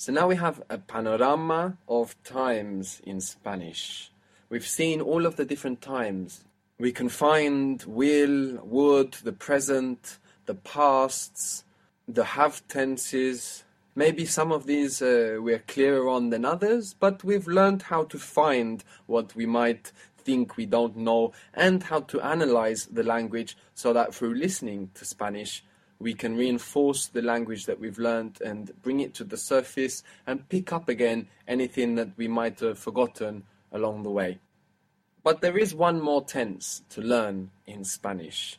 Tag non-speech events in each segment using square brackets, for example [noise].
So now we have a panorama of times in Spanish. We've seen all of the different times. We can find will, would, the present, the pasts, the have tenses. Maybe some of these uh, we're clearer on than others, but we've learned how to find what we might think we don't know and how to analyze the language so that through listening to Spanish, we can reinforce the language that we've learned and bring it to the surface and pick up again anything that we might have forgotten along the way. But there is one more tense to learn in Spanish.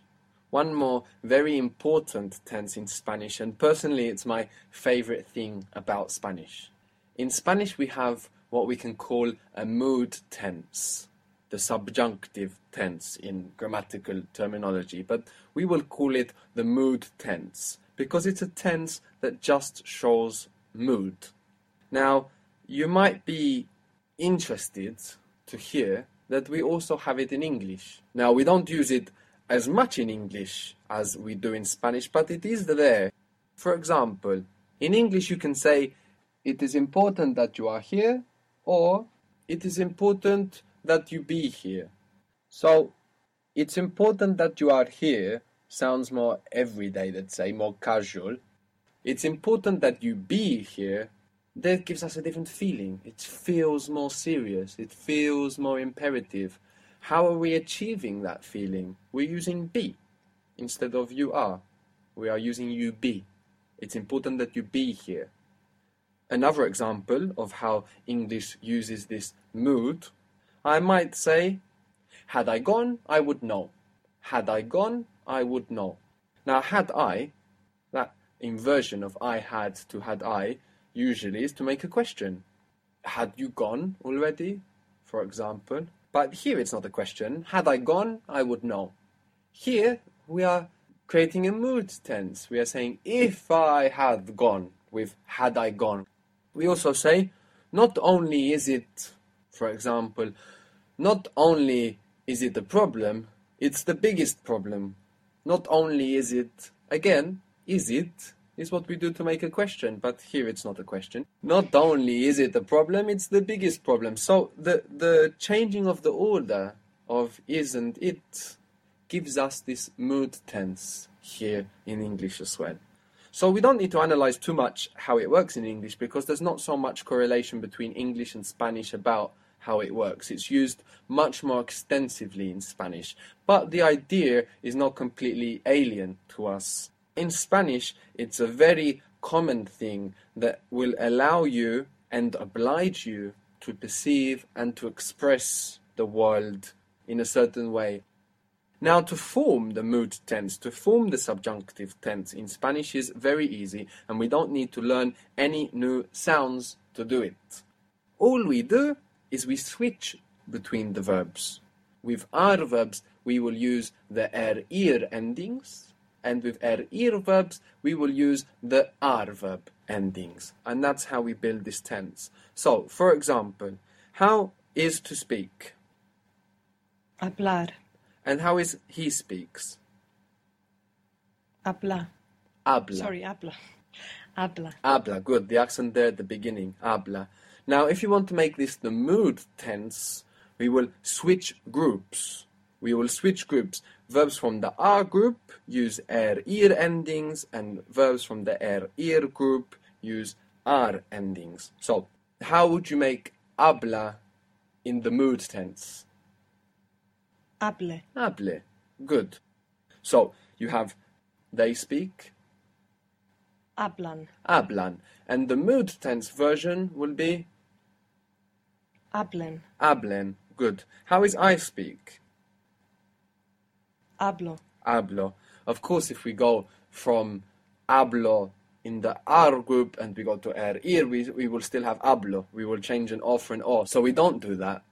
One more very important tense in Spanish, and personally, it's my favorite thing about Spanish. In Spanish, we have what we can call a mood tense the subjunctive tense in grammatical terminology, but we will call it the mood tense because it's a tense that just shows mood. Now, you might be interested to hear that we also have it in English. Now, we don't use it as much in English as we do in Spanish, but it is there. For example, in English you can say, it is important that you are here, or it is important that you be here. So it's important that you are here sounds more everyday, let's say, more casual. It's important that you be here. That gives us a different feeling. It feels more serious. It feels more imperative. How are we achieving that feeling? We're using be instead of you are. We are using you be. It's important that you be here. Another example of how English uses this mood I might say, had I gone, I would know. Had I gone, I would know. Now, had I, that inversion of I had to had I, usually is to make a question. Had you gone already, for example? But here it's not a question. Had I gone, I would know. Here we are creating a mood tense. We are saying, if I had gone, with had I gone. We also say, not only is it for example, not only is it a problem, it's the biggest problem. Not only is it, again, is it, is what we do to make a question, but here it's not a question. Not only is it a problem, it's the biggest problem. So the, the changing of the order of isn't it gives us this mood tense here in English as well. So we don't need to analyze too much how it works in English because there's not so much correlation between English and Spanish about how it works. It's used much more extensively in Spanish, but the idea is not completely alien to us. In Spanish, it's a very common thing that will allow you and oblige you to perceive and to express the world in a certain way. Now, to form the mood tense, to form the subjunctive tense in Spanish is very easy, and we don't need to learn any new sounds to do it. All we do is we switch between the verbs. With ar verbs, we will use the er ir endings, and with er ir verbs, we will use the ar verb endings. And that's how we build this tense. So, for example, how is to speak? Hablar. And how is he speaks? Habla. Habla. Sorry, habla. Habla. Habla, good. The accent there at the beginning. Habla. Now, if you want to make this the mood tense, we will switch groups. We will switch groups. Verbs from the R group use er ir endings, and verbs from the er ir group use R endings. So, how would you make habla in the mood tense? Hable. Hable. Good. So, you have they speak, Hablan. hablan. And the mood tense version will be Hablen. hablen. Good. How is I speak? Hablo. Hablo. Of course, if we go from hablo in the R group and we go to er ir, we, we will still have hablo. We will change an O for an O. So we don't do that.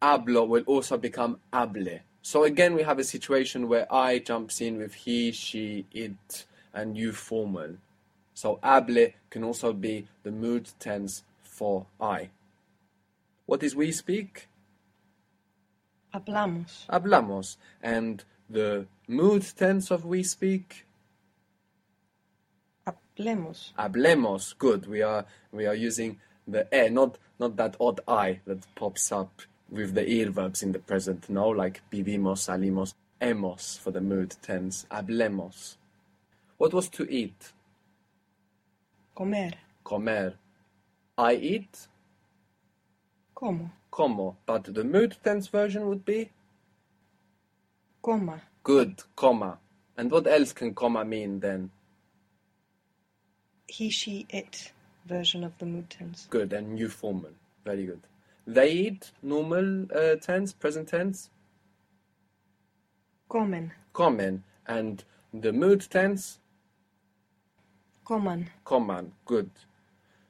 Hablo will also become hable. So again, we have a situation where I jumps in with he, she, it, and you formal. So hable can also be the mood tense for I. What is we speak? Hablamos. Hablamos. And the mood tense of we speak? Hablemos. Hablemos. Good. We are we are using the e, not not that odd i that pops up with the ir verbs in the present. No, like vivimos, salimos, hemos for the mood tense. Hablemos. What was to eat? Comer. Comer. I eat. Como. Como. But the mood tense version would be Coma. good, coma. And what else can coma mean then? He, she, it version of the mood tense. Good and new formal. Very good. They eat normal uh, tense, present tense. Comen. Common and the mood tense Coman. command. Good.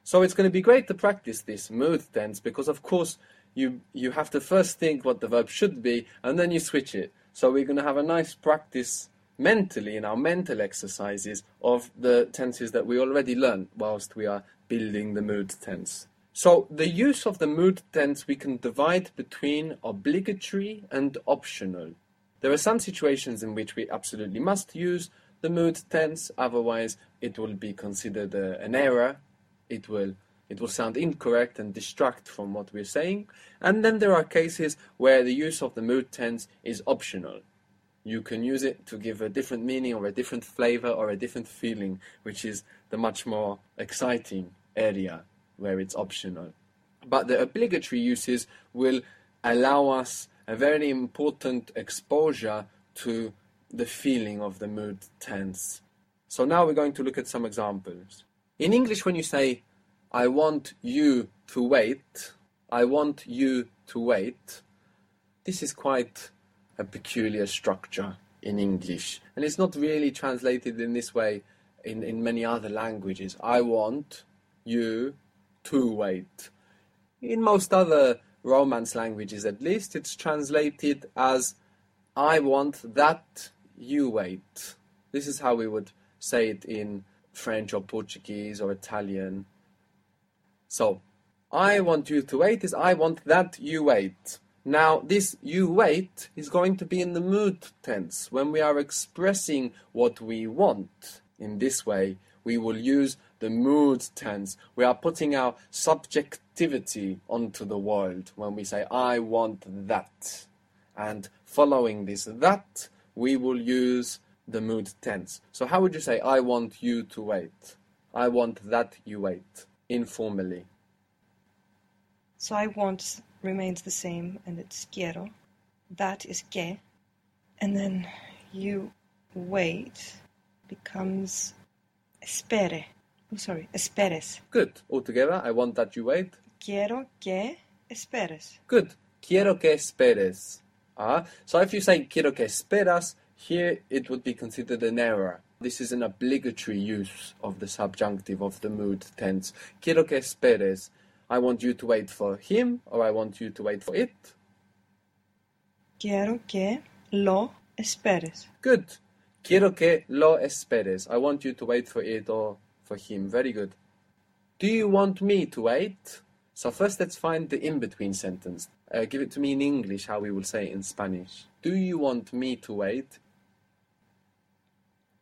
So it's going to be great to practice this mood tense because, of course, you you have to first think what the verb should be and then you switch it. So we're going to have a nice practice mentally in our mental exercises of the tenses that we already learned whilst we are building the mood tense. So the use of the mood tense we can divide between obligatory and optional. There are some situations in which we absolutely must use the mood tense, otherwise it will be considered uh, an error. It will it will sound incorrect and distract from what we're saying. And then there are cases where the use of the mood tense is optional. You can use it to give a different meaning or a different flavor or a different feeling, which is the much more exciting area where it's optional. But the obligatory uses will allow us a very important exposure to the feeling of the mood tense. So now we're going to look at some examples. In English, when you say, I want you to wait, I want you to wait, this is quite a peculiar structure in English. And it's not really translated in this way in, in many other languages. I want you to wait. In most other Romance languages, at least, it's translated as I want that you wait. This is how we would say it in French or Portuguese or Italian. So, I want you to wait is I want that you wait. Now, this you wait is going to be in the mood tense when we are expressing what we want. In this way, we will use the mood tense. We are putting our subjectivity onto the world when we say, I want that. And following this that, we will use the mood tense. So, how would you say, I want you to wait? I want that you wait, informally. So I want remains the same and it's quiero. That is que. And then you wait becomes espere. Oh, sorry, esperes. Good. Altogether, I want that you wait. Quiero que esperes. Good. Quiero que esperes. Ah, so if you say quiero que esperas, here it would be considered an error. This is an obligatory use of the subjunctive of the mood tense. Quiero que esperes. I want you to wait for him or I want you to wait for it. Quiero que lo esperes. Good. Quiero que lo esperes. I want you to wait for it or for him. Very good. Do you want me to wait? So first let's find the in-between sentence. Uh, give it to me in English how we will say it in Spanish. Do you want me to wait?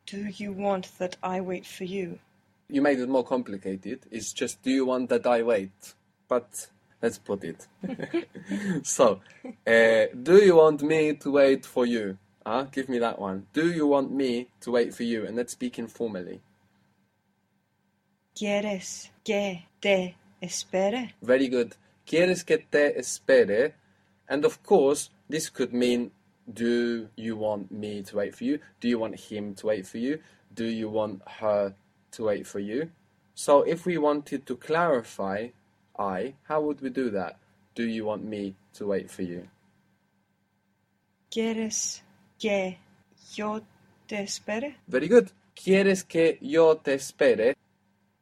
Do you want that I wait for you? You made it more complicated. It's just do you want that I wait? But let's put it. [laughs] so, uh, do you want me to wait for you? Ah, give me that one. Do you want me to wait for you? And let's speak informally. ¿Quieres que te espere? Very good. ¿Quieres que te espere? And of course, this could mean do you want me to wait for you? Do you want him to wait for you? Do you want her to wait for you? So if we wanted to clarify I, how would we do that? Do you want me to wait for you? ¿Quieres que yo te espere? Very good. ¿Quieres que yo te espere?